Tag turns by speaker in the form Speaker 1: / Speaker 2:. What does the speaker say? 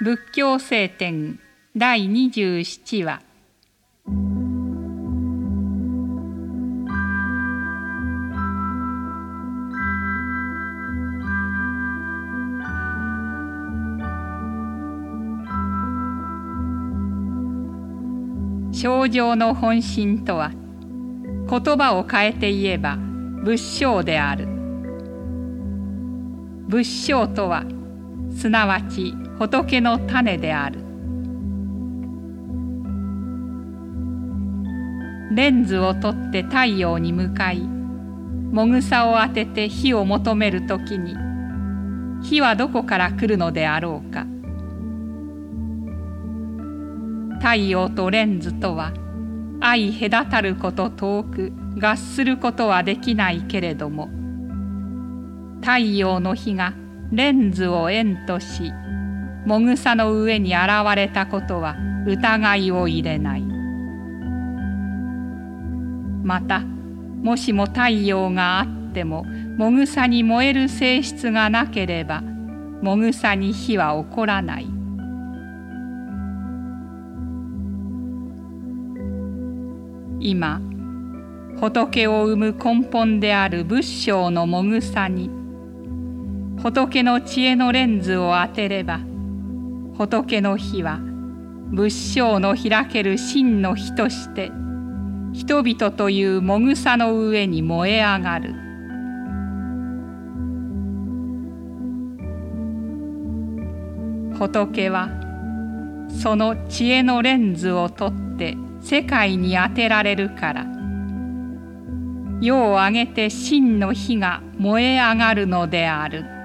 Speaker 1: 仏教聖典第27話。症状の本心とは言葉を変えて言えば仏性である。仏性とはすなわち仏の種である。レンズを取って太陽に向かいもぐさを当てて火を求めるときに火はどこから来るのであろうか。太陽とレンズとは相隔たること遠く合することはできないけれども太陽の火がレンズを縁としもぐさの上に現れたことは疑いを入れない。またもしも太陽があってももぐさに燃える性質がなければもぐさに火は起こらない。今仏を生む根本である仏性のもぐさに仏の知恵のレンズを当てれば仏の火は仏性の開ける真の火として人々というもぐさの上に燃え上がる仏はその知恵のレンズを取って世界に当てられるから世を挙げて真の火が燃え上がるのである。